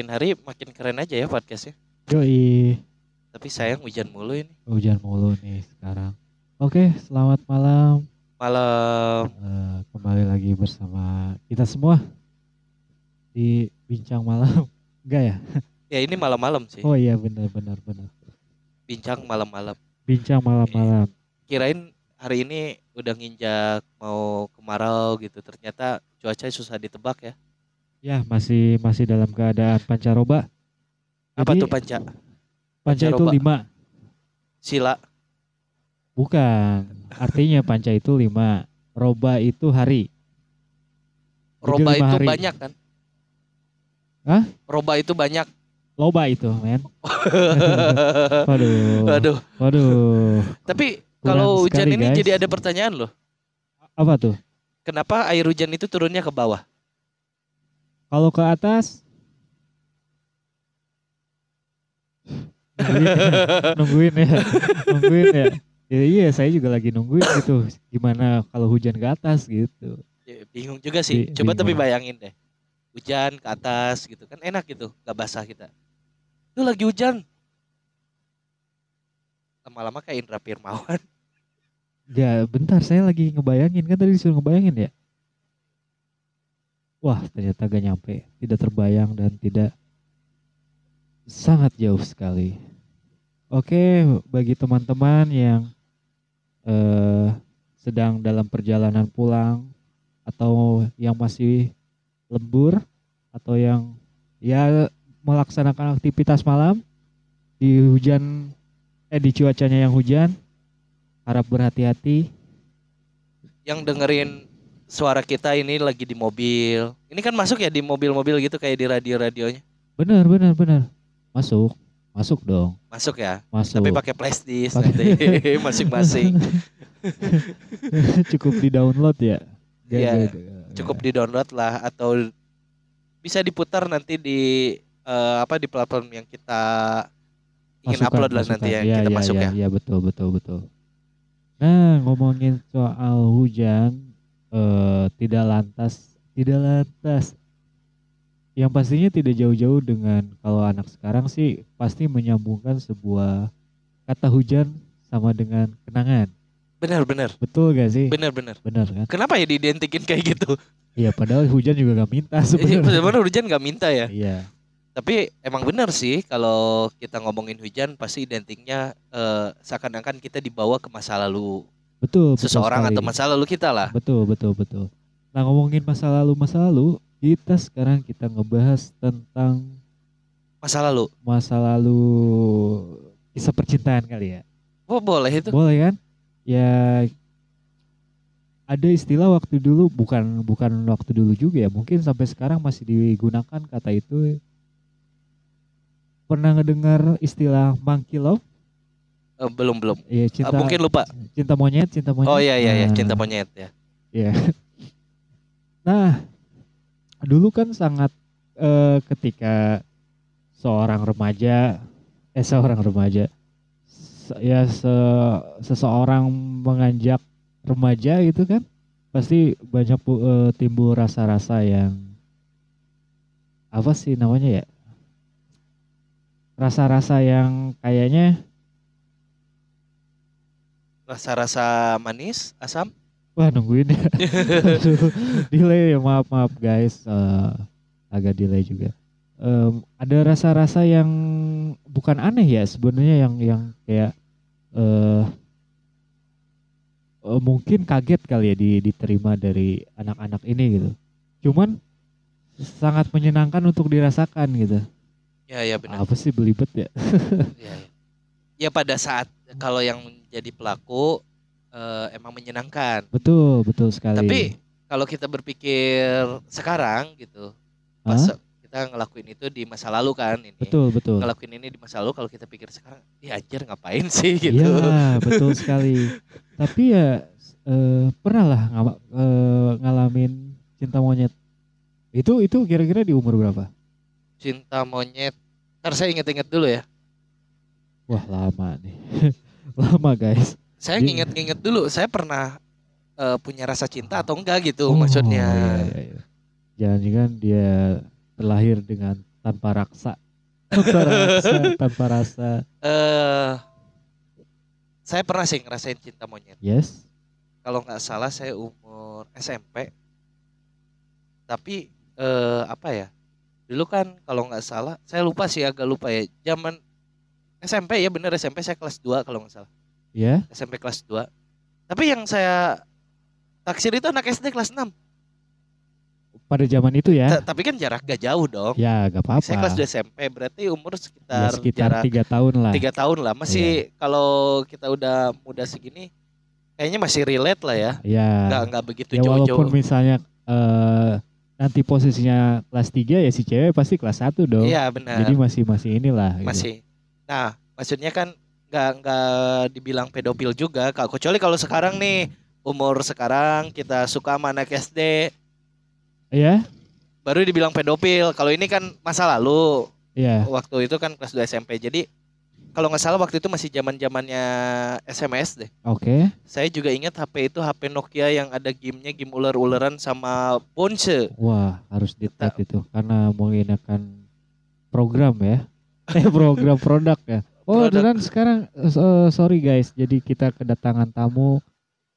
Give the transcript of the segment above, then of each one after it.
makin hari makin keren aja ya podcastnya. Yoi, Tapi sayang hujan mulu ini. hujan mulu nih sekarang. Oke, selamat malam. Malam. Eh, kembali lagi bersama kita semua di bincang malam. Enggak ya? Ya ini malam-malam sih. Oh iya benar benar benar. Bincang malam-malam. Bincang malam-malam. Kirain hari ini udah nginjak mau kemarau gitu. Ternyata cuaca susah ditebak ya. Ya masih masih dalam keadaan pancaroba. Apa Jadi, tuh panca? Panca itu lima, Sila. bukan. Artinya panca itu lima, roba itu hari. Roba itu hari. banyak kan? Hah? Roba itu banyak. Loba itu, men. Waduh. Waduh. Waduh. Tapi kalau hujan ini guys. jadi ada pertanyaan loh. Apa tuh? Kenapa air hujan itu turunnya ke bawah? Kalau ke atas nungguin ya, nungguin ya, nungguin ya. Ya iya, saya juga lagi nungguin gitu. Gimana kalau hujan ke atas gitu. Ya, bingung juga sih. Bi- Coba tapi bingung. bayangin deh. Hujan ke atas gitu kan enak gitu, gak basah kita. Itu lagi hujan. Lama-lama kayak Indra Firmawan. Ya bentar, saya lagi ngebayangin kan tadi disuruh ngebayangin ya. Wah ternyata gak nyampe, tidak terbayang dan tidak sangat jauh sekali. Oke, bagi teman-teman yang eh, sedang dalam perjalanan pulang atau yang masih lembur atau yang ya melaksanakan aktivitas malam di hujan eh di cuacanya yang hujan harap berhati-hati Yang dengerin suara kita ini lagi di mobil. Ini kan masuk ya di mobil-mobil gitu kayak di radio-radionya. benar benar benar masuk masuk dong Masuk ya. masuk Tapi pakai flash disk Pakai- nanti masing-masing. cukup di download ya Iya, Cukup di-download lah atau bisa diputar nanti di eh, apa di platform yang kita ingin Masukan, upload lah masukan. nanti ya, Iya, kita iya, masuk iya, ya. iya, betul betul betul nah ngomongin soal hujan eh, tidak lantas tidak lantas yang pastinya tidak jauh-jauh dengan kalau anak sekarang sih pasti menyambungkan sebuah kata hujan sama dengan kenangan Benar benar. betul gak sih Benar benar. benar kan Kenapa ya diidentikin kayak gitu? iya padahal hujan juga gak minta Iya, sebenarnya Benar-benar hujan nggak minta ya. iya Tapi emang benar sih kalau kita ngomongin hujan pasti identiknya eh, seakan-akan kita dibawa ke masa lalu betul betul seseorang sekali. atau masa lalu kita lah. Betul, betul, betul. Nah ngomongin masa lalu, masa lalu, kita sekarang kita ngebahas tentang Masa lalu. masa lalu kisah percintaan kali ya. Oh boleh itu. Boleh kan? Ya ada istilah waktu dulu, bukan bukan waktu dulu juga ya. Mungkin sampai sekarang masih digunakan kata itu. Pernah ngedengar istilah monkey love? Eh, belum belum. Ya Eh, cinta mungkin lupa. cinta monyet, cinta monyet. Oh iya iya iya Nah, cinta monyet ya. Ya. Nah, dulu kan sangat eh, ketika seorang remaja, eh seorang remaja, se- ya se- seseorang menganjak remaja gitu kan, pasti banyak eh, timbul rasa-rasa yang apa sih namanya ya? Rasa-rasa yang kayaknya Rasa-rasa manis, asam. Wah nungguin ya. Delay ya maaf maaf guys. Eh, agak delay juga. Em, ada rasa-rasa yang bukan aneh ya sebenarnya yang yang kayak eh eh, mungkin kaget kali ya di, diterima dari anak-anak ini gitu. Cuman sangat menyenangkan untuk dirasakan gitu. Ya ya benar. Apa sih belibet ya? Ya, ya. Ya pada saat kalau yang menjadi pelaku eh, emang menyenangkan. Betul betul sekali. Tapi kalau kita berpikir sekarang gitu, pas kita ngelakuin itu di masa lalu kan ini. betul betul. Ngelakuin ini di masa lalu kalau kita pikir sekarang, ya anjir ngapain sih gitu. Iya, betul sekali. Tapi ya eh, pernah lah ngala- eh, ngalamin cinta monyet. Itu itu kira-kira di umur berapa? Cinta monyet. Ntar saya inget-inget dulu ya. Wah, lama nih. lama, guys. Saya nginget-nginget dulu, saya pernah eh, punya rasa cinta atau enggak gitu Oh, maksudnya. iya, iya, iya. Jangan-jangan dia terlahir dengan tanpa raksa. Tanpa raksa, tanpa rasa. Eh saya pernah sih ngerasain cinta monyet. Yes. Kalau nggak salah saya umur SMP. Tapi eh apa ya? Dulu kan kalau nggak salah, saya lupa sih agak lupa ya. Zaman SMP ya bener SMP saya kelas 2 kalau nggak salah. Ya. SMP kelas 2. Tapi yang saya taksir itu anak SD kelas 6. Pada zaman itu ya. Ta- Tapi kan jarak gak jauh dong. Ya, gak apa-apa. Saya kelas 2 SMP berarti umur Ya, sekitar, sekitar jarak tiga tahun lah. tiga tahun lah. Masih kalau kita udah muda segini kayaknya masih relate lah ya. Ya. Nggak nggak begitu ya walaupun jauh-jauh. misalnya eh nanti posisinya kelas 3 ya si cewek pasti kelas 1 dong. Iya benar. Jadi masih masih inilah gitu. Nah, maksudnya kan nggak nggak dibilang pedofil juga. Kalau kecuali kalau sekarang nih umur sekarang kita suka sama anak SD Iya? baru dibilang pedofil. Kalau ini kan masa lalu. Iya. Waktu itu kan kelas 2 SMP. Jadi kalau nggak salah waktu itu masih zaman-zamannya SMS deh. Oke. Saya juga ingat HP itu HP Nokia yang ada gamenya game ular-ularan sama Ponce. Wah, harus di tag itu karena menggunakan program ya. Eh program produk ya. Oh, Produk. dan sekarang so- sorry guys, jadi kita kedatangan tamu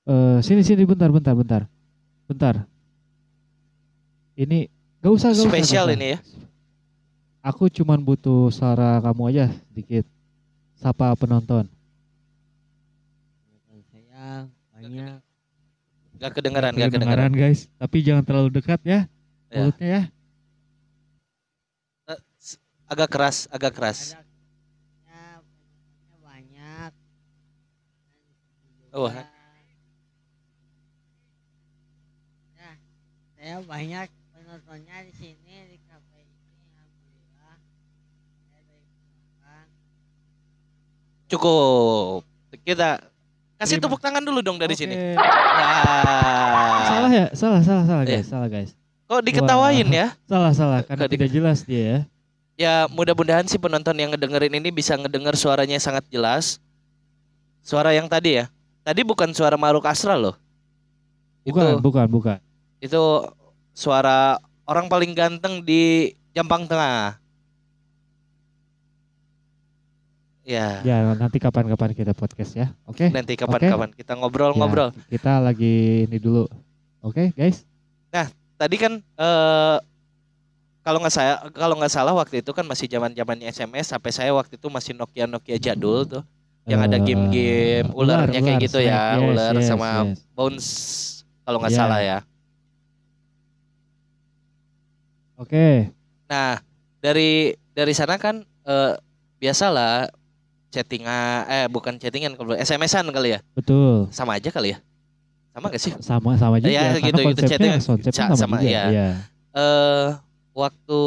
eh sini sini bentar bentar bentar. Bentar. Ini gak usah gak Spesial usah. ini ya. Aku cuman butuh suara kamu aja sedikit. Sapa penonton. saya banyak Gak kedengeran, gak kedengeran. Kedengaran guys, tapi jangan terlalu dekat ya Ya. mulutnya ya. Agak keras, agak keras. ya, banyak Oh, ya saya banyak penontonnya di sini di kafe ini alhamdulillah Cukup. Kita kasih Terima- tepuk tangan dulu dong dari Oke. sini. Nah. Salah ya? Salah, salah, salah guys, salah guys. Kok diketawain ya? Salah, salah karena Kok di- tidak jelas dia ya. Ya mudah-mudahan sih penonton yang ngedengerin ini bisa ngedenger suaranya sangat jelas. Suara yang tadi ya. Tadi bukan suara Maruk Asra loh. Bukan, Itu bukan, bukan. itu suara orang paling ganteng di Jampang Tengah. Ya. Ya, nanti kapan-kapan kita podcast ya. Oke. Nanti kapan-kapan kita ngobrol-ngobrol. Kita lagi ini dulu. Oke, guys. Tadi kan eh kalau nggak saya kalau nggak salah waktu itu kan masih zaman zamannya SMS sampai saya waktu itu masih Nokia Nokia jadul tuh yang ada Eh, game-game ularnya kayak ular, gitu ya yes, ular yes, sama yes. bounce kalau nggak Ya. salah ya. Oke. Nah dari dari sana kan eh biasalah chattingan eh bukan chattingan kalau SMS-an kali ya Betul. sama aja kali ya sama gak sih? Sama sama juga Ya, karena gitu, gitu, konsepnya, chatting konsepnya sa- sama, sama, juga. iya. Iya. eh waktu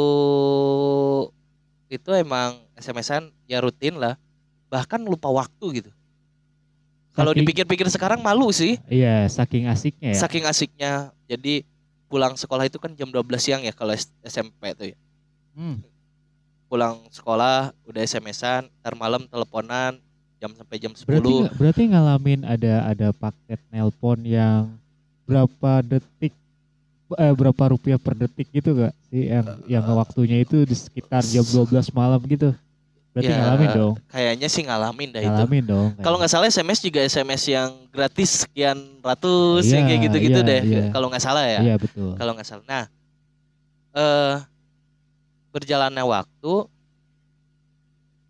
itu emang SMS-an ya rutin lah bahkan lupa waktu gitu. Kalau dipikir-pikir sekarang malu sih Iya, saking asiknya ya. saking asiknya. Jadi pulang sekolah itu kan jam 12 siang ya kalau SMP tuh ya. Hmm. Pulang sekolah udah SMS-an, ntar malam teleponan jam sampai jam 10. Berarti berarti ngalamin ada ada paket nelpon yang berapa detik eh, berapa rupiah per detik gitu gak sih yang yang Eh, waktunya itu di sekitar jam 12 malam gitu. Berarti Ya, ngalamin dong. Kayaknya sih ngalamin dah itu. Ngalamin dong. Kalau nggak salah SMS juga SMS yang gratis sekian ratus Iya, yang kayak gitu-gitu iya, deh. iya. Kalau nggak salah ya. Iya betul. Kalau nggak salah. Nah, eh berjalannya waktu,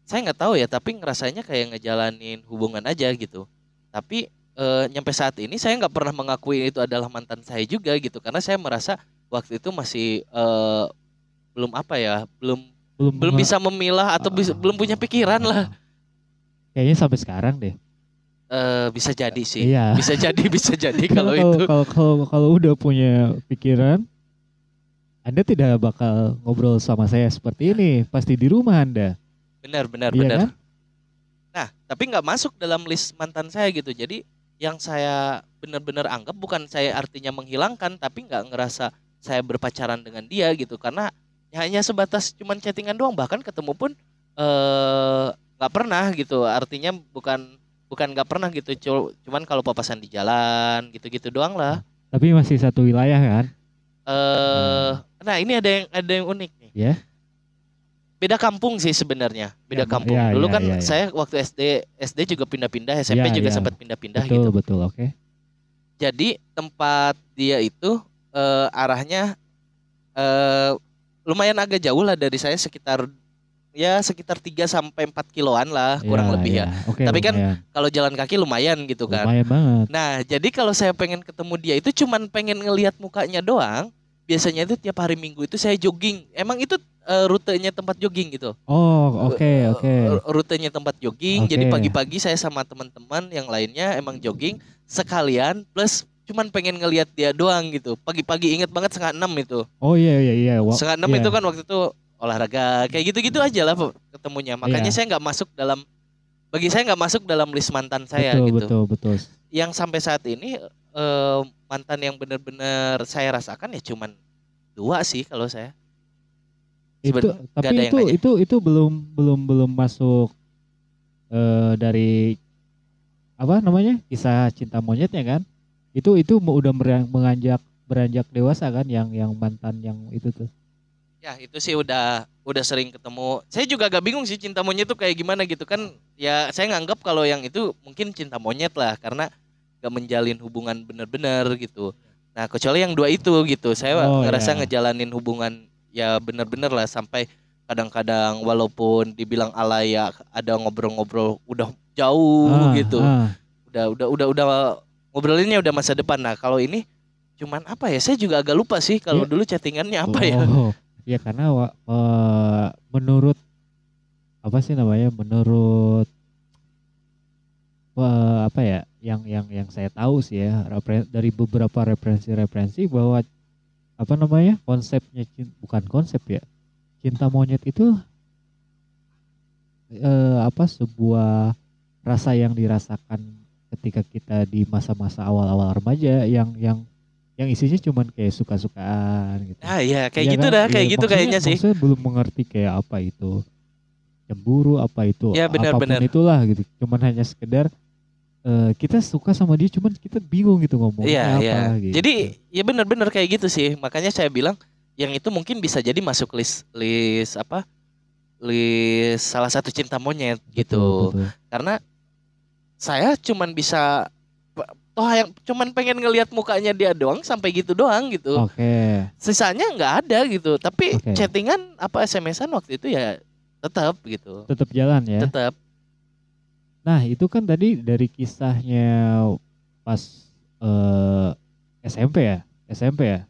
saya nggak tahu ya, tapi ngerasanya kayak ngejalanin hubungan aja gitu. Tapi eh, nyampe saat ini saya nggak pernah mengakui itu adalah mantan saya juga gitu, karena saya merasa waktu itu masih eh, belum apa ya, belum Belum belum bisa memilah atau bisa, Ah. belum punya pikiran lah. Kayaknya sampai sekarang deh. Eh, bisa jadi sih. Iya. Bisa jadi, bisa jadi kalau itu. kalau kalau kalau udah punya pikiran anda tidak bakal ngobrol sama saya seperti ini, pasti di rumah Anda. Benar, benar, Iya benar. kan? Nah, tapi nggak masuk dalam list mantan saya gitu. Jadi yang saya benar-benar anggap bukan saya artinya menghilangkan, tapi nggak ngerasa saya berpacaran dengan dia gitu. Karena hanya sebatas cuman chattingan doang, bahkan ketemu pun eh, nggak pernah gitu. Artinya bukan bukan nggak pernah gitu. cu- Cuman kalau papasan di jalan gitu-gitu doang lah. Tapi masih satu wilayah kan? Eh, nah ini ada yang ada yang unik nih. Ya. Beda kampung sih sebenarnya beda Ya, kampung ya, dulu ya, kan ya, ya. saya waktu SD SD juga pindah-pindah SMP Ya, juga ya. sempat pindah-pindah betul gitu betul oke jadi tempat dia itu eh, arahnya eh, lumayan agak jauh lah dari saya sekitar ya sekitar 3 sampai 4 kiloan lah kurang lebih ya. oke Tapi kan lumayan. Kalau jalan kaki lumayan gitu kan. lumayan banget Nah, jadi kalau saya pengen ketemu dia itu cuman pengen ngelihat mukanya doang. Biasanya itu tiap hari Minggu itu saya jogging. Emang itu eh, rutenya tempat jogging gitu. oh oke Eh, oke eh, Rutenya tempat jogging. Oke. Jadi pagi-pagi saya sama teman-teman yang lainnya emang jogging sekalian plus cuman pengen ngelihat dia doang gitu. Pagi-pagi inget banget setengah enam itu. oh iya iya iya Setengah enam iya. itu kan waktu itu olahraga kayak gitu-gitu aja lah ketemunya. Makanya Iya. saya nggak masuk dalam bagi saya nggak masuk dalam list mantan saya betul gitu. betul betul Yang sampai saat ini eh, mantan yang benar-benar saya rasakan ya cuman dua sih kalau saya. Itu Seben- nggak ada tapi yang itu nanya. itu itu belum belum belum masuk eh dari apa namanya kisah cinta monyetnya kan itu itu udah menganjak beranjak dewasa kan yang yang mantan yang itu tuh Ya itu sih udah udah sering ketemu. Saya juga agak bingung sih cinta monyet tuh kayak gimana gitu kan. Ya saya nganggap kalau yang itu mungkin cinta monyet lah karena gak menjalin hubungan bener-bener gitu. Nah kecuali yang dua itu gitu. Saya Oh, ngerasa iya. ngejalanin hubungan ya bener-bener lah sampai kadang-kadang walaupun dibilang alay ya ada ngobrol-ngobrol udah jauh Ah, gitu. ah. Udah udah udah udah ngobrolinnya udah masa depan. Nah kalau ini cuman apa ya? Saya juga agak lupa sih kalau Iya. dulu chattingannya apa ya. Oh, ya karena wa- eh, menurut apa sih namanya? Menurut eh, apa ya? Yang yang yang saya tahu sih ya dari beberapa referensi-referensi bahwa apa namanya? Konsepnya bukan konsep ya. Cinta monyet itu eh, apa sebuah rasa yang dirasakan ketika kita di masa-masa awal-awal remaja yang yang yang isinya cuman kayak suka-sukaan gitu. Ah iya kayak Iya gitu kan? dah kayak Iya, gitu kayaknya sih. Maksudnya belum mengerti kayak apa itu cemburu, apa itu Ya, benar, apa pun benar. itulah gitu. Cuman hanya sekedar eh, kita suka sama dia, cuman kita bingung gitu ngomongnya Iya apa. iya. Gitu. Jadi ya benar-benar kayak gitu sih. Makanya saya bilang yang itu mungkin bisa jadi masuk list list apa? List salah satu cinta monyet gitu. Betul, betul. Karena saya cuman bisa toh yang cuman pengen ngelihat mukanya dia doang sampai gitu doang gitu. Oke. Sisanya nggak ada gitu. Tapi Oke. chattingan apa SMS-an waktu itu ya tetap gitu. Tetap jalan ya. Tetap. Nah, itu kan tadi dari kisahnya pas eh, SMP ya? SMP ya?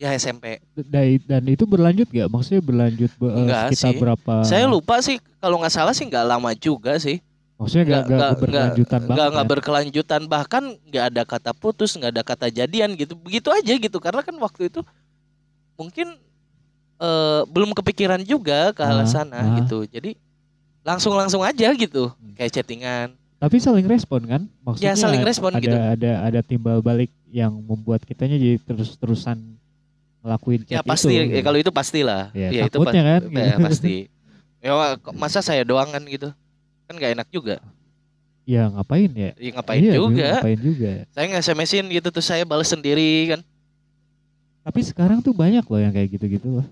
Ya SMP. Dari, dan itu berlanjut gak? Maksudnya berlanjut be- eh, Enggak sekitar sih. berapa? Saya lupa sih kalau nggak salah sih nggak lama juga sih. Maksudnya gak, gak, berkelanjutan banget nggak nggak ya? berkelanjutan bahkan nggak ada kata putus nggak ada kata jadian gitu begitu aja gitu karena kan waktu itu mungkin eh, belum kepikiran juga ke arah Ah, sana ah. gitu jadi langsung langsung aja gitu Hmm. kayak chattingan Tapi saling respon kan? Maksudnya Ya, saling respon ada, gitu. Ada ada timbal balik yang membuat kitanya jadi terus-terusan ngelakuin ya pasti itu. ya, kalau itu pastilah Ya, ya, itu takutnya kan, ya, gitu. pasti ya masa saya doang kan gitu kan nggak enak juga Ya ngapain ya? ya, ngapain Iya, juga Ngapain juga. saya nggak SMS-in gitu tuh saya balas sendiri kan Tapi sekarang tuh banyak loh yang kayak gitu-gitu loh.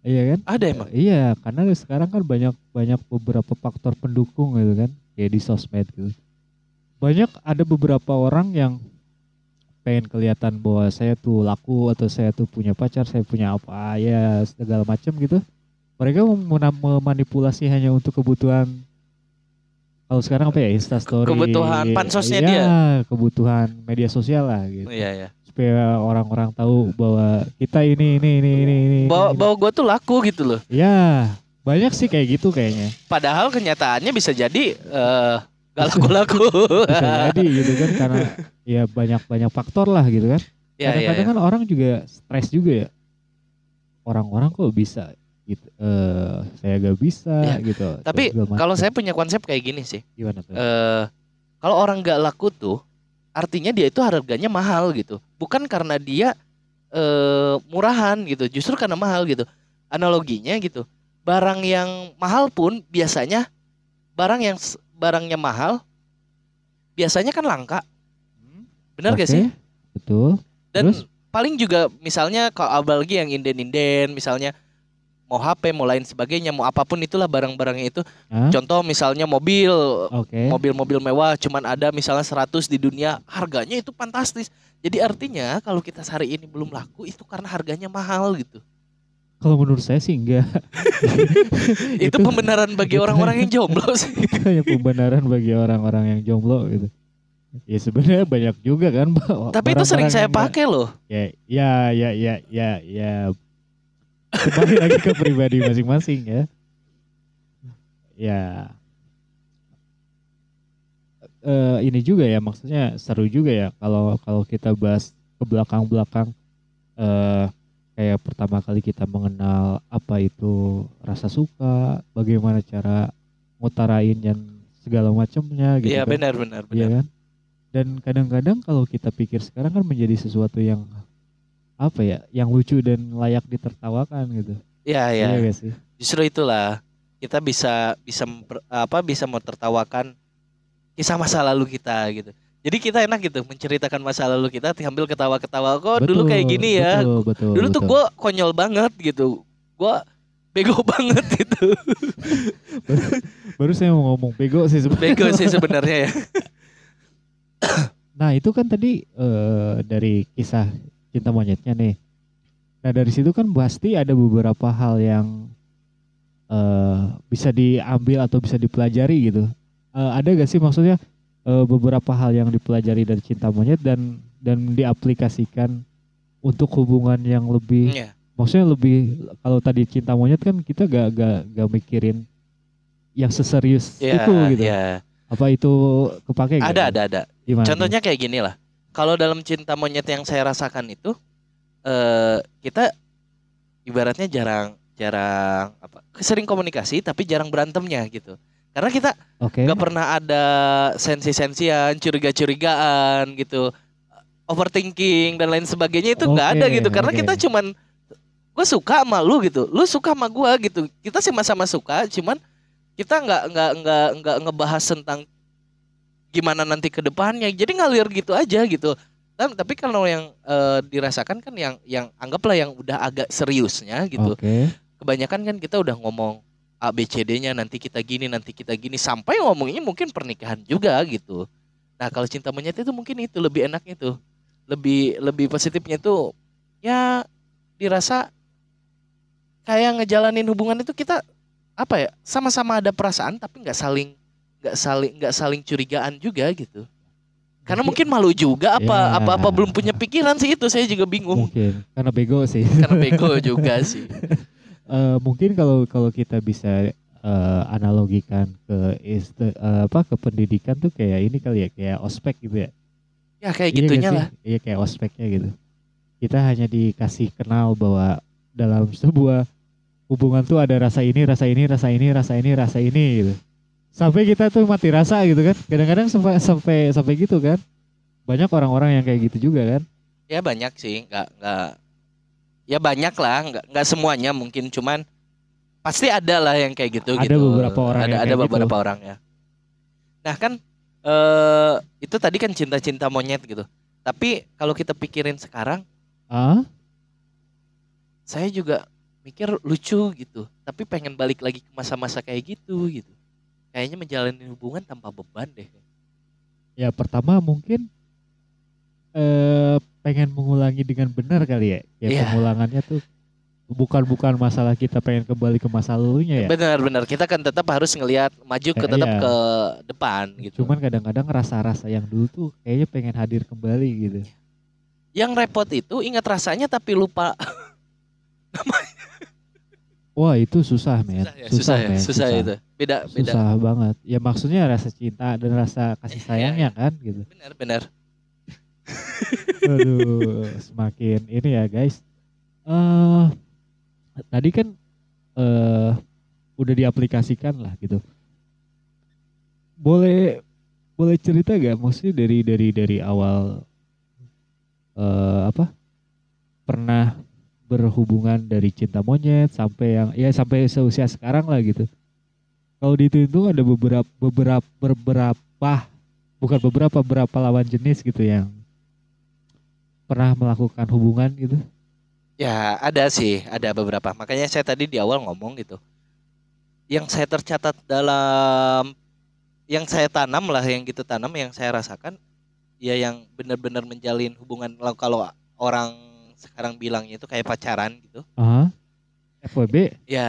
Iya kan? ada emang Iya, karena sekarang kan banyak banyak beberapa faktor pendukung gitu kan, kayak di sosmed gitu. Banyak ada beberapa orang yang pengen kelihatan bahwa saya tuh laku atau saya tuh punya pacar, saya punya apa ya segala macam gitu. Mereka mem- memanipulasi hanya untuk kebutuhan kalau sekarang apa ya Insta story. Kebutuhan pansosnya Iya, dia. kebutuhan media sosial lah gitu. iya ya Supaya orang-orang tahu bahwa kita ini ini ini ini ini. bahwa ini. bahwa gue tuh laku gitu loh Ya, banyak sih kayak gitu kayaknya. Padahal kenyataannya bisa jadi eh gak laku-laku. Bisa jadi gitu kan karena ya banyak-banyak faktor lah gitu kan. ya, ya, Kadang-kadang ya. kan orang juga stres juga ya. Orang-orang kok bisa gitu. Eh saya gak bisa Ya, gitu. Tapi kalau saya punya konsep kayak gini sih. gimana tuh? eh kalau orang gak laku tuh artinya dia itu harganya mahal gitu. Bukan karena dia eh murahan gitu, justru karena mahal gitu. Analoginya gitu. Barang yang mahal pun biasanya barang yang barangnya mahal biasanya kan langka. Benar gak Oke, sih? Betul. Dan Terus? paling juga misalnya kalau apalagi yang inden-inden misalnya mau HP, mau lain sebagainya, mau apa pun itulah barang-barangnya itu. Hah? Contoh misalnya mobil, Oke. mobil-mobil mewah cuman ada misalnya 100 di dunia, harganya itu fantastis. Jadi artinya kalau kita hari ini belum laku itu karena harganya mahal gitu. Kalau menurut saya sih enggak. itu, pembenaran bagi orang-orang yang jomblo sih. itu hanya pembenaran bagi orang-orang yang jomblo gitu. Ya sebenarnya banyak juga kan. Tapi itu sering saya pakai loh. Ya, ya, ya, ya, ya, ya. Kembali lagi ke pribadi masing-masing ya. Ya. Eh ini juga ya maksudnya seru juga ya kalau kalau kita bahas ke belakang-belakang eh kayak pertama kali kita mengenal apa itu rasa suka, bagaimana cara ngutarain dan segala macamnya gitu Iya kan. benar benar Iya benar. kan? Dan kadang-kadang kalau kita pikir sekarang kan menjadi sesuatu yang apa ya, yang lucu dan layak ditertawakan gitu. Iya iya. Iya gak sih? Justru itulah kita bisa bisa memper- apa bisa tertawakan kisah masa lalu kita gitu. Jadi kita enak gitu menceritakan masa lalu kita sambil ketawa-ketawa. Kok Oh, dulu kayak gini ya. Betul, betul. dulu tuh betul. gue konyol banget gitu. Gue bego banget gitu. baru saya mau ngomong bego sih sebenarnya. Bego sih sebenarnya ya. Nah, itu kan tadi eh, dari kisah cinta monyetnya nih. Nah, dari situ kan pasti ada beberapa hal yang eh, bisa diambil atau bisa dipelajari gitu. Eh, ada gak sih maksudnya eh, beberapa hal yang dipelajari dari cinta monyet dan dan diaplikasikan untuk hubungan yang lebih Iya. maksudnya lebih kalau tadi cinta monyet kan kita gak gak gak mikirin yang seserius Iya, itu gitu. iya. Apa itu kepake gak? Ada ada ada. Gimana? Contohnya kayak gini lah. Kalau dalam cinta monyet yang saya rasakan itu eh kita ibaratnya jarang jarang apa sering komunikasi tapi jarang berantemnya gitu. Karena kita nggak pernah ada sensi-sensian, curiga-curigaan gitu. Overthinking dan lain sebagainya itu nggak ada gitu. Karena oke. kita cuman gue suka sama lu gitu. Lu suka sama gua gitu. Kita sih sama-sama suka, cuman kita nggak nggak nggak nggak ngebahas tentang gimana nanti ke depannya. Jadi ngalir gitu aja gitu. Dan, tapi kalau yang eh, dirasakan kan yang yang anggaplah yang udah agak seriusnya gitu Oke. kebanyakan kan kita udah ngomong A B C D-nya nanti kita gini nanti kita gini sampai ngomongnya mungkin pernikahan juga gitu. Nah, kalau cinta monyet itu mungkin itu lebih enaknya tuh. Lebih lebih positifnya tuh ya dirasa kayak ngejalanin hubungan itu kita apa ya? Sama-sama ada perasaan tapi nggak saling nggak saling nggak saling curigaan juga gitu. Karena mungkin malu juga apa Ya. apa apa belum punya pikiran sih itu saya juga bingung. Mungkin karena bego sih. Karena bego juga sih. Eh, mungkin kalau kalau kita bisa eh, analogikan ke eh, apa ke pendidikan tuh kayak ini kali ya kayak ospek gitu ya. Ya kayak Iya nggak gitunya lah. Iya kayak ospeknya gitu. Kita hanya dikasih kenal bahwa dalam sebuah hubungan tuh ada rasa ini, rasa ini, rasa ini, rasa ini, rasa ini gitu. Sampai kita tuh mati rasa gitu kan. Kadang-kadang sampai sampai sampai gitu kan. Banyak orang-orang yang kayak gitu juga kan. Ya banyak sih, nggak nggak ya banyak lah, nggak nggak semuanya mungkin cuman pasti ada lah yang kayak gitu Ada gitu. beberapa orang ada ada kayak beberapa gitu. orang ya. Nah kan eh itu tadi kan cinta-cinta monyet gitu. Tapi kalau kita pikirin sekarang, Ah, saya juga mikir lucu gitu. Tapi pengen balik lagi ke masa-masa kayak gitu gitu. Kayaknya menjalani hubungan tanpa beban deh. ya pertama mungkin eh pengen mengulangi dengan benar kali ya. Ya Iya. pengulangannya tuh bukan bukan masalah kita pengen kembali ke masa lalunya ya. Benar-benar kita kan tetap harus ngelihat maju ke Eh, tetap iya. ke depan gitu. Cuman kadang-kadang rasa-rasa yang dulu tuh kayaknya pengen hadir kembali gitu. Yang repot itu ingat rasanya tapi lupa Wah itu susah men, susah ya, susah, ya, men, susah itu. Beda beda. Susah banget. Ya maksudnya rasa cinta dan rasa kasih sayangnya kan gitu. Benar benar. Aduh, semakin ini ya guys. eh tadi kan eh udah diaplikasikan lah gitu. Boleh boleh cerita gak maksudnya dari dari dari awal eh apa pernah berhubungan dari cinta monyet sampai yang ya sampai seusia sekarang lah gitu. Kalau dihitung ada beberapa beberapa beberapa bukan beberapa beberapa lawan jenis gitu yang pernah melakukan hubungan gitu. Ya ada sih, ada beberapa. Makanya saya tadi di awal ngomong gitu. Yang saya tercatat dalam yang saya tanam lah, yang gitu tanam, yang saya rasakan, ya yang benar-benar menjalin hubungan kalau orang sekarang bilangnya itu kayak pacaran gitu. Aha. FWB? Ya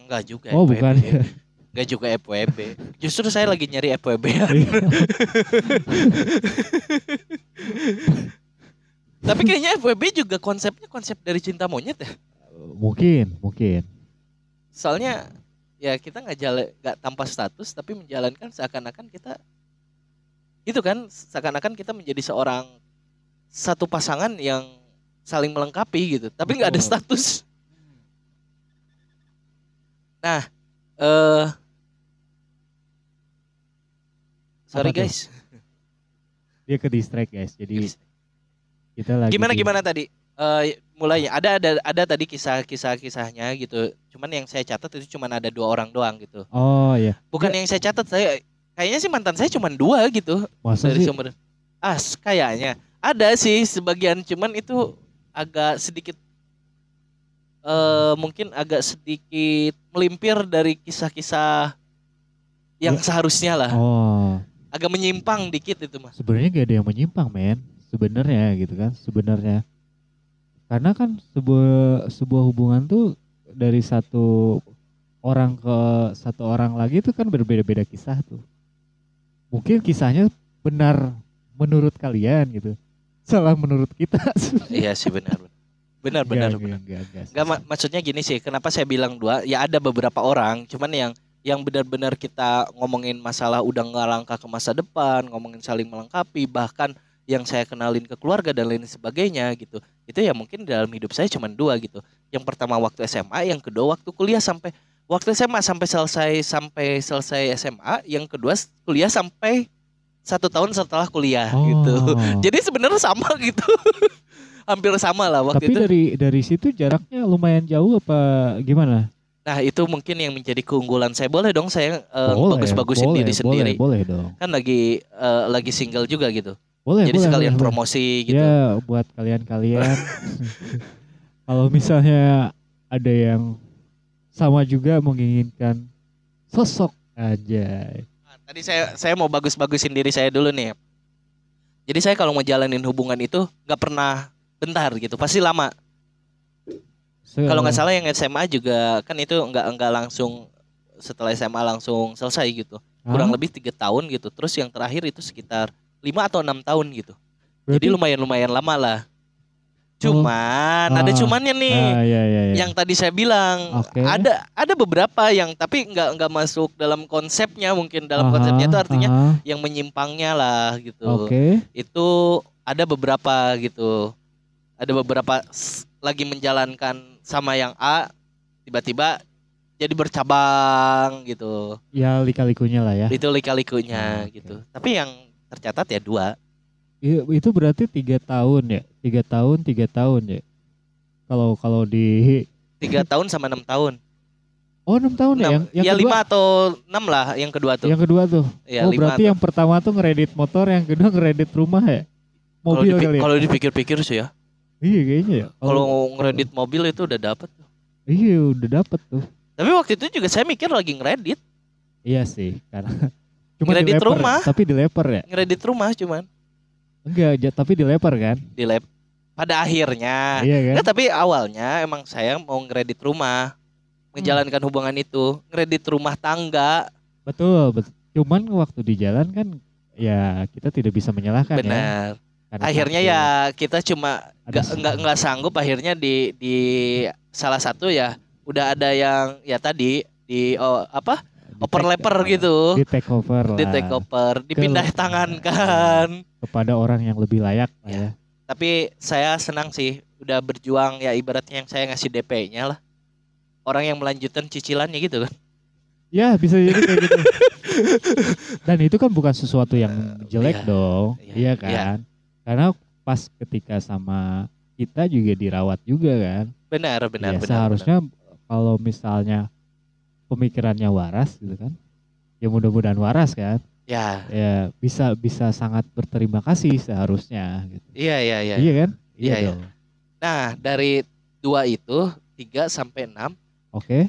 enggak juga. Oh, FWB. bukan. Enggak juga FWB. Justru saya lagi nyari FWB. Tapi kayaknya FWB juga konsepnya konsep dari cinta monyet ya. mungkin, mungkin. Soalnya ya kita nggak jalan nggak tanpa status tapi menjalankan seakan-akan kita itu kan seakan-akan kita menjadi seorang satu pasangan yang saling melengkapi gitu. Tapi nggak ada status. Nah eh sorry Apa tuh? guys. Dia ke distract guys. Jadi kita lagi gimana di- gimana tadi? Eh mulainya ada ada ada tadi kisah-kisah kisahnya gitu. Cuman yang saya catat itu cuman ada dua orang doang gitu. Oh ya, bukan yang saya catat saya kayaknya sih mantan saya cuman dua gitu masa dari sih? sumber. As kayaknya. Ada sih sebagian cuman itu agak sedikit eh mungkin agak sedikit melimpir dari kisah-kisah yang Ya. seharusnya lah Oh, agak menyimpang dikit itu mas sebenarnya gak ada yang menyimpang men. Sebenarnya gitu kan, sebenarnya. Karena kan sebuah sebuah hubungan tuh dari satu orang ke satu orang lagi itu kan berbeda-beda kisah tuh. Mungkin kisahnya benar menurut kalian gitu. Salah menurut kita. iya sih benar. Benar benar Enggak, benar. enggak, enggak, Enggak ma- maksudnya gini sih kenapa saya bilang dua? Ya ada beberapa orang cuman yang yang benar-benar kita ngomongin masalah udah nggak langkah ke masa depan ngomongin saling melengkapi bahkan yang saya kenalin ke keluarga dan lain sebagainya gitu. Itu ya mungkin dalam hidup saya cuma dua gitu. Yang pertama waktu SMA yang kedua waktu kuliah sampai waktu SMA sampai selesai sampai selesai SMA yang kedua kuliah sampai satu tahun setelah kuliah gitu Oh. jadi sebenarnya sama gitu hampir sama lah waktu Tapi itu dari dari situ jaraknya lumayan jauh apa gimana? Nah itu mungkin yang menjadi keunggulan saya boleh dong saya Boleh, bagus-bagusin boleh, diri sendiri Boleh, boleh dong. kan lagi eh, lagi single juga gitu Boleh, jadi boleh, sekalian boleh, boleh. promosi gitu Ya buat kalian-kalian kalau misalnya ada yang sama juga menginginkan sosok aja. Tadi saya saya mau bagus-bagusin diri saya dulu nih. Jadi saya kalau mau jalanin hubungan itu nggak pernah bentar gitu pasti lama. Kalau nggak salah yang SMA juga kan itu nggak nggak langsung setelah SMA langsung selesai gitu. Kurang lebih tiga tahun gitu terus yang terakhir itu sekitar lima atau enam tahun gitu. Berarti- jadi lumayan lumayan lama lah cuman ada Ah. cumannya nih Ah, ya, ya, ya. yang tadi saya bilang Oke. ada ada beberapa yang tapi nggak nggak masuk dalam konsepnya mungkin dalam Aha, konsepnya itu artinya aha. yang menyimpangnya lah gitu Oke. itu ada beberapa gitu ada beberapa lagi menjalankan sama yang A tiba-tiba jadi bercabang gitu Ya lika-likunya lah ya. itu lika-likunya Ah, oke. gitu tapi yang tercatat ya dua Itu berarti tiga tahun ya, tiga tahun, tiga tahun ya. Kalau kalau di tiga tahun sama enam tahun oh enam tahun ya, Enam. yang yang ya kedua, lima atau enam lah yang kedua tuh yang kedua tuh. ya oh berarti yang pertama tuh ngeredit motor, yang kedua ngeredit rumah ya, mobil dipi- kali ya. Kalau dipikir-pikir sih ya. Iya kayaknya ya. Kalau ngeredit mobil itu udah dapet. tuh. iya udah dapet tuh. Tapi waktu itu juga saya mikir lagi ngeredit, Iya sih, karena cuma Ngeredit dileper, rumah. tapi dileper ya. ngeredit rumah cuman Enggak, tapi dileper kan? di lab. Pada akhirnya, Iya kan? Nggak, tapi awalnya emang saya mau ngeredit rumah, menjalankan hubungan itu, ngeredit rumah tangga, Betul, betul. Cuman waktu di jalan kan ya kita tidak bisa menyalahkan ya. benar. Karena Akhirnya ya kita cuma nggak se- nggak nggak sanggup akhirnya di di salah satu ya udah ada yang ya tadi di oh, apa leper gitu. Di take over lah. di take over, dipindah Ke- tangankan. kepada orang yang lebih layak Ya. ya. Tapi saya senang sih udah berjuang ya ibaratnya yang saya ngasih DP-nya lah. Orang yang melanjutkan cicilannya gitu kan. Ya bisa jadi kayak gitu. Dan itu kan bukan sesuatu yang jelek iya, dong, iya, iya iya. kan? Karena pas ketika sama kita juga dirawat juga kan. Benar, benar, ya, benar. seharusnya kalau misalnya pemikirannya waras gitu kan. Ya mudah-mudahan waras kan. Ya, Ya bisa bisa sangat berterima kasih seharusnya gitu. iya iya iya. Iya kan? Iya, iya. dong. Nah, dari dua itu tiga sampai enam Oke.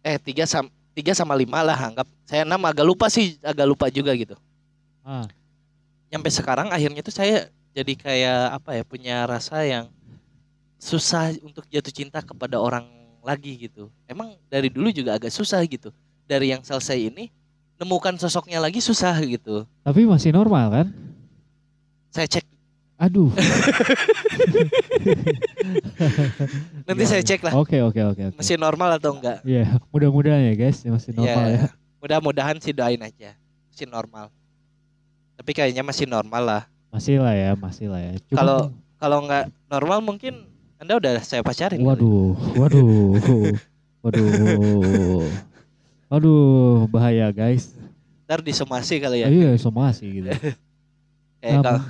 eh tiga sam tiga sama lima lah anggap saya enam agak lupa sih agak lupa juga gitu Ah, nyampe sekarang akhirnya tuh saya jadi kayak apa ya punya rasa yang susah untuk jatuh cinta kepada orang lagi gitu. Emang dari dulu juga agak susah gitu. Dari yang selesai ini nemukan sosoknya lagi susah gitu. Tapi masih normal kan? saya cek. Aduh. nanti Iya, saya cek lah. Oke oke oke masih normal atau enggak? Iya, mudah-mudahan ya guys, masih normal Ya, ya. mudah-mudahan sih doain aja. Masih normal. Tapi kayaknya masih normal lah. Masih lah ya, masih lah ya. Kalau- kalau nggak normal mungkin anda udah saya pacarin. Waduh, waduh, waduh, waduh, bahaya guys. ntar disomasi kali ya Iya, somasi gitu. kayak kalau-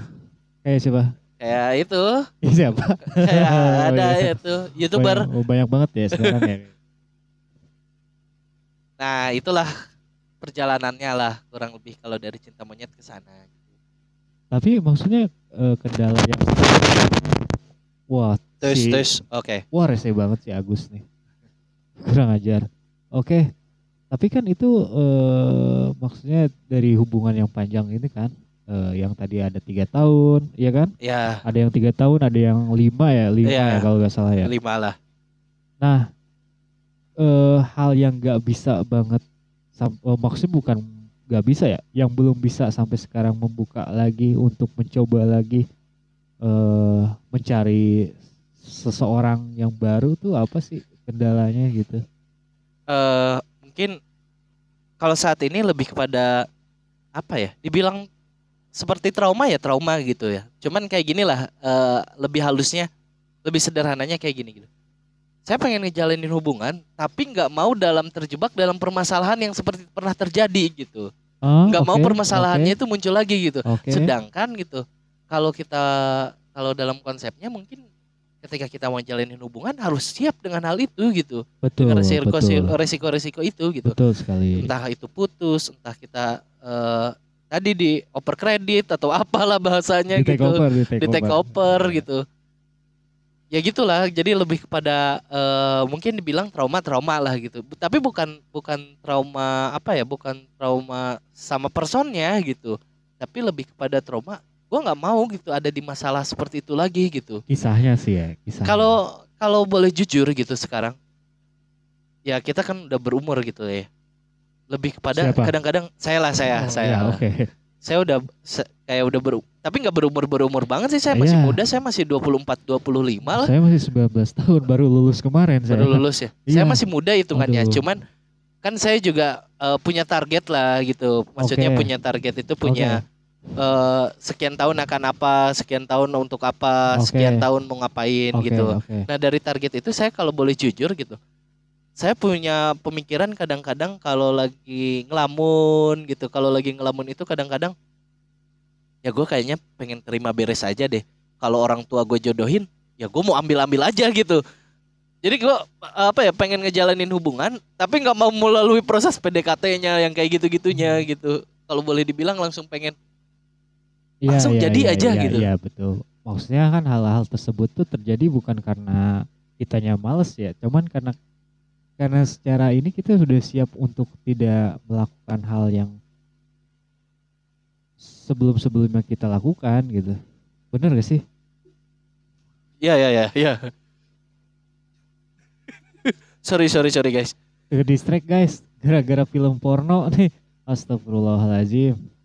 Kayak siapa? kayak itu siapa? kayak Oh, ada iya. itu youtuber Banyak, oh, banyak banget ya sekarang ya. nah itulah perjalanannya lah kurang lebih kalau dari cinta monyet ke sana Tapi maksudnya eh, kendala yang Wah, terus si- terus oke Wah rese banget si Agus nih. Kurang ajar. Oke. Tapi kan itu eh, maksudnya dari hubungan yang panjang ini kan, eh, yang tadi ada tiga tahun, ya kan? ya Ada yang tiga tahun, ada yang lima ya, lima Iya. ya kalau nggak salah ya. lima lah Nah, eh, hal yang nggak bisa banget, sam- eh, maksudnya bukan nggak bisa ya, yang belum bisa sampai sekarang membuka lagi untuk mencoba lagi eh mencari seseorang yang baru tuh apa sih kendalanya gitu? eh mungkin kalau saat ini lebih kepada apa ya? Dibilang seperti trauma ya trauma gitu ya. Cuman kayak gini lah eh, lebih halusnya lebih sederhananya kayak gini gitu. Saya pengen ngejalanin hubungan tapi nggak mau dalam terjebak dalam permasalahan yang seperti pernah terjadi gitu. Ah, nggak mau oke, permasalahannya itu muncul lagi gitu. Oke. sedangkan gitu kalau kita kalau dalam konsepnya mungkin ketika kita mau jalanin hubungan harus siap dengan hal itu gitu. Betul, dengan resiko betul, resiko resiko itu gitu. Betul sekali. entah itu putus entah kita eh, tadi di oper kredit atau apalah bahasanya Di take gitu. over, di take di take over. over gitu. Ya gitulah jadi lebih kepada eh, mungkin dibilang trauma trauma lah gitu. Tapi bukan bukan trauma apa ya bukan trauma sama personnya gitu. Tapi lebih kepada trauma gua nggak mau gitu ada di masalah seperti itu lagi gitu Kisahnya sih ya, kalau kalau boleh jujur gitu sekarang ya kita kan udah berumur gitu ya lebih kepada kadang-kadang saya lah saya Oh, saya ya, oke. saya udah se- kayak udah beru tapi nggak berumur berumur banget sih saya masih Iya. muda saya masih 24 25 lah Saya masih 19 tahun baru lulus kemarin saya. baru lulus ya Iya. saya masih muda hitungannya Aduh. cuman kan saya juga eh, punya target lah gitu maksudnya Oke. punya target itu punya eh, sekian tahun akan apa sekian tahun untuk apa Oke. sekian tahun mau ngapain Oke, gitu oke. Nah dari target itu saya kalau boleh jujur gitu, saya punya pemikiran kadang-kadang kalau lagi ngelamun gitu, kalau lagi ngelamun itu kadang-kadang ya gue kayaknya pengen terima beres aja deh. Kalau orang tua gue jodohin, ya gue mau ambil-ambil aja gitu. Jadi gue apa ya pengen ngejalanin hubungan, tapi nggak mau melalui proses PDKT-nya yang kayak gitu-gitunya gitu. Kalau boleh dibilang langsung pengen Iya, langsung iya, jadi iya, aja iya, gitu. Iya betul. Maksudnya kan hal-hal tersebut tuh terjadi bukan karena kitanya males ya, cuman karena karena secara ini kita sudah siap untuk tidak melakukan hal yang sebelum-sebelumnya kita lakukan gitu. Bener gak sih? Iya ya ya ya. sorry sorry sorry guys. Ke distract guys, gara-gara film porno nih. Astagfirullahaladzim.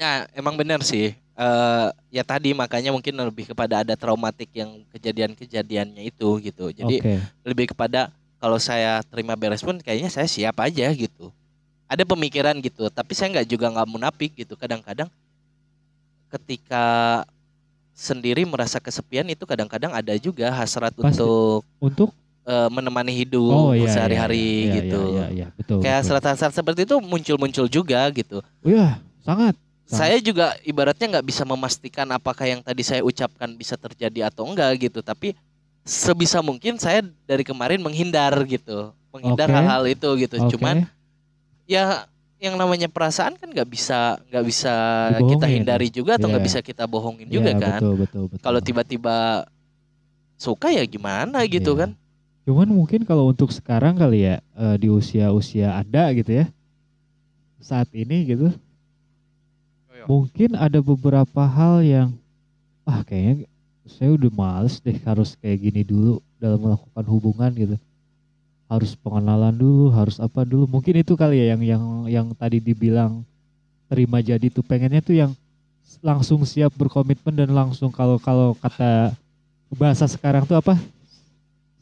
Nah, emang benar sih. Eh ya tadi makanya mungkin lebih kepada ada traumatik yang kejadian-kejadiannya itu gitu. Jadi Oke. lebih kepada kalau saya terima beres pun kayaknya saya siap aja gitu. Ada pemikiran gitu, tapi saya nggak juga nggak munafik gitu. Kadang-kadang ketika sendiri merasa kesepian itu kadang-kadang ada juga hasrat Pasti. untuk Untuk eh, menemani hidup oh iya, iya, sehari-hari iya, iya, gitu. Iya, iya, betul. Kayak hasrat-hasrat seperti itu muncul-muncul juga gitu. Iya, sangat. Sangat. Saya juga ibaratnya nggak bisa memastikan apakah yang tadi saya ucapkan bisa terjadi atau enggak gitu, tapi sebisa mungkin saya dari kemarin menghindar gitu, menghindar hal-hal itu gitu. Oke. Cuman ya yang namanya perasaan kan nggak bisa nggak bisa kita Dibohongin. hindari juga atau nggak Iya. bisa kita bohongin Iya, juga kan. Betul, betul, betul. Kalau tiba-tiba suka ya gimana gitu Iya. kan. Cuman mungkin kalau untuk sekarang kali ya eh, di usia-usia Anda gitu ya. Saat ini gitu. Iya. Mungkin ada beberapa hal yang ah kayaknya saya udah males deh harus kayak gini dulu dalam melakukan hubungan gitu. Harus pengenalan dulu, harus apa dulu. Mungkin itu kali ya yang yang yang tadi dibilang terima jadi tuh pengennya tuh yang langsung siap berkomitmen dan langsung kalau kalau kata bahasa sekarang tuh apa?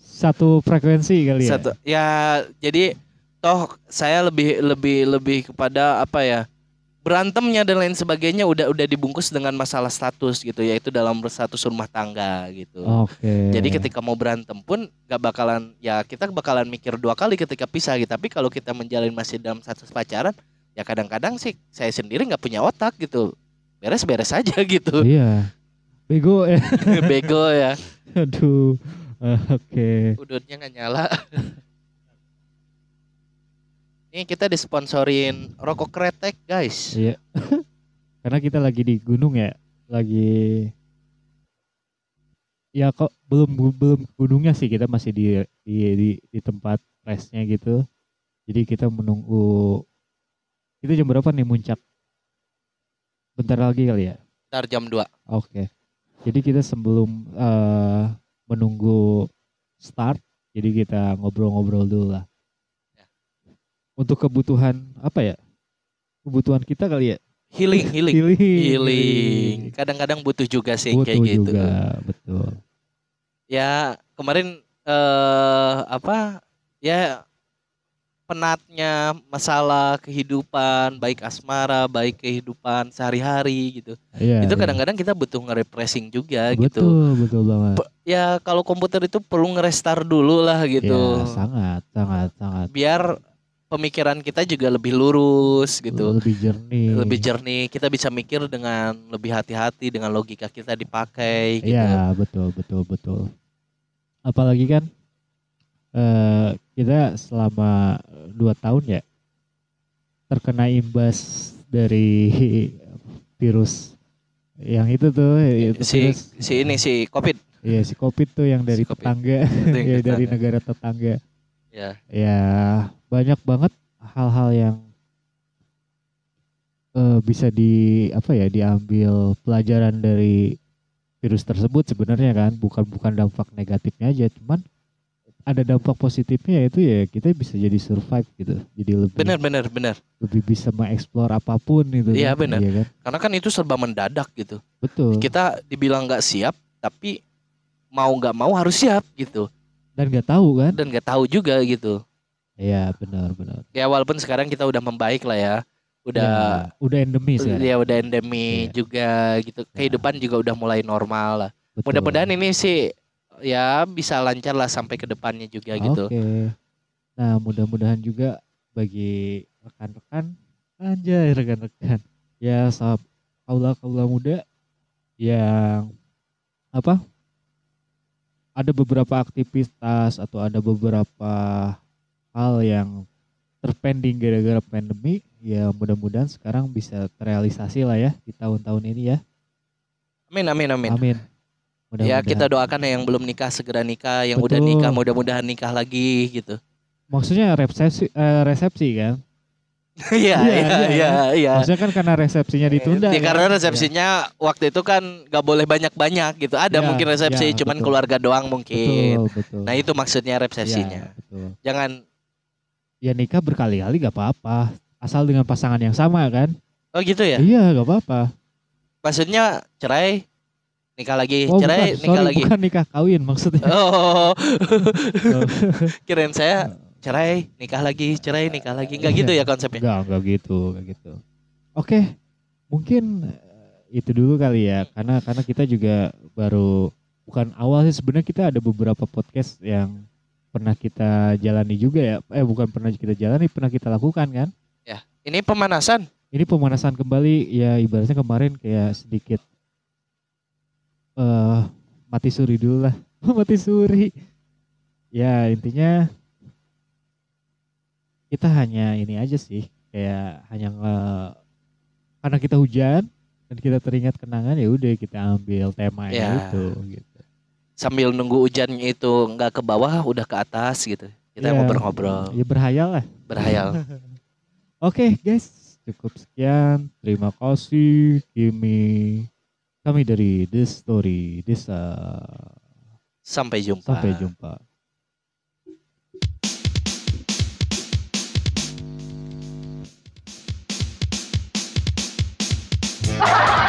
Satu frekuensi kali ya. Satu ya jadi toh saya lebih lebih lebih kepada apa ya? Berantemnya dan lain sebagainya udah udah dibungkus dengan masalah status gitu yaitu dalam status rumah tangga gitu. Oke. Jadi ketika mau berantem pun gak bakalan ya kita bakalan mikir dua kali ketika pisah gitu. Tapi kalau kita menjalin masih dalam status pacaran ya kadang-kadang sih saya sendiri nggak punya otak gitu. Beres-beres aja gitu. Iya. Bego ya. Bego ya. Aduh. Oke. Udutnya nggak nyala. Ini kita disponsorin rokok kretek guys. Iya. Karena kita lagi di gunung ya, lagi ya kok belum belum gunungnya sih kita masih di di di, di tempat restnya gitu. Jadi kita menunggu itu jam berapa nih muncak? Bentar lagi kali ya. Ntar jam 2 Oke. Jadi kita sebelum eh, menunggu start, jadi kita ngobrol-ngobrol dulu lah. Ya. Untuk kebutuhan apa ya? Kebutuhan kita kali ya. Healing, healing. Healing. Healing. Kadang-kadang butuh juga sih Butuh kayak gitu. juga, betul. Ya kemarin eh apa ya penatnya masalah kehidupan baik asmara baik kehidupan sehari-hari gitu Iya. itu iya. kadang-kadang kita butuh nge-refreshing juga betul, gitu betul banget. Ya kalau komputer itu perlu nge-restart dulu lah gitu Ya, sangat, sangat, sangat. biar pemikiran kita juga lebih lurus gitu Lebih jernih. lebih jernih kita bisa mikir dengan lebih hati-hati dengan logika kita dipakai gitu Iya, betul, betul, betul. Apalagi kan eh kita selama dua tahun ya terkena imbas dari virus yang itu tuh itu si virus, si ini si covid Iya si covid tuh yang dari Si Covid. tetangga, ya, dari negara tetangga. ya Ya banyak banget hal-hal yang eh, bisa di apa ya diambil pelajaran dari virus tersebut sebenarnya kan. Bukan bukan dampak negatifnya aja cuman ada dampak positifnya yaitu ya kita bisa jadi survive gitu. Jadi lebih benar benar benar. lebih bisa mengeksplor apa pun gitu Iya, kan. benar. Iya kan? Karena kan itu serba mendadak gitu. Betul. Kita dibilang nggak siap tapi mau nggak mau harus siap gitu. Dan nggak tahu kan? Dan nggak tahu juga gitu Iya benar benar. Ya walaupun sekarang kita udah membaik lah ya. Udah Ya, udah endemis ya ya udah endemi Iya. juga gitu. Kehidupan juga udah mulai normal lah. Mudah-mudahan ini sih ya bisa lancar lah sampai ke depannya juga gitu. Oke. Nah, mudah-mudahan juga bagi rekan-rekan anjay rekan-rekan. Ya sahab kaula-kaula muda yang apa? Ada beberapa aktivitas atau ada beberapa hal yang terpending gara-gara pandemi ya mudah-mudahan sekarang bisa terrealisasi lah ya di tahun-tahun ini ya. amin amin amin Amin. ya Mudah-mudahan. kita doakan yang belum nikah segera nikah yang udah Betul. nikah mudah-mudahan nikah lagi gitu Maksudnya resepsi eh, resepsi kan? Iya, Iya, iya, iya, iya, iya. Maksudnya kan karena resepsinya ditunda. Ya, kan? karena resepsinya waktu itu kan nggak boleh banyak-banyak gitu. Ada Ya, mungkin resepsi, ya, cuman betul. keluarga doang Ya, mungkin. betul, betul. Nah itu maksudnya resepsinya. Ya, betul. Jangan, Ya nikah berkali-kali gak apa-apa. Asal dengan pasangan yang sama kan? oh gitu ya. Iya gak apa-apa. Maksudnya cerai, nikah lagi, Oh cerai, bukan, nikah sorry, lagi. bukan nikah kawin maksudnya. Oh, Oh. kirain saya cerai, nikah lagi, cerai, nikah lagi. Enggak gitu ya konsepnya. Enggak, enggak gitu, enggak gitu. Oke, mungkin eh, itu dulu kali ya, karena karena kita juga baru bukan awal sih sebenarnya kita ada beberapa podcast yang pernah kita jalani juga ya. Eh bukan pernah kita jalani, pernah kita lakukan kan? Ini pemanasan. Ini pemanasan kembali ya ibaratnya kemarin kayak sedikit eh mati suri dulu lah. mati suri. Ya intinya kita hanya ini aja sih kayak hanya nge karena kita hujan dan kita teringat kenangan ya udah kita ambil tema Ya. itu gitu sambil nunggu hujan itu nggak ke bawah udah ke atas gitu. Kita iya. ngobrol-ngobrol. Ya berhayal lah. Berhayal. Oke okay, guys. Cukup sekian. Terima kasih. Kimi kami dari The Story Desa. Sampai jumpa. Sampai jumpa. Ha ha ha!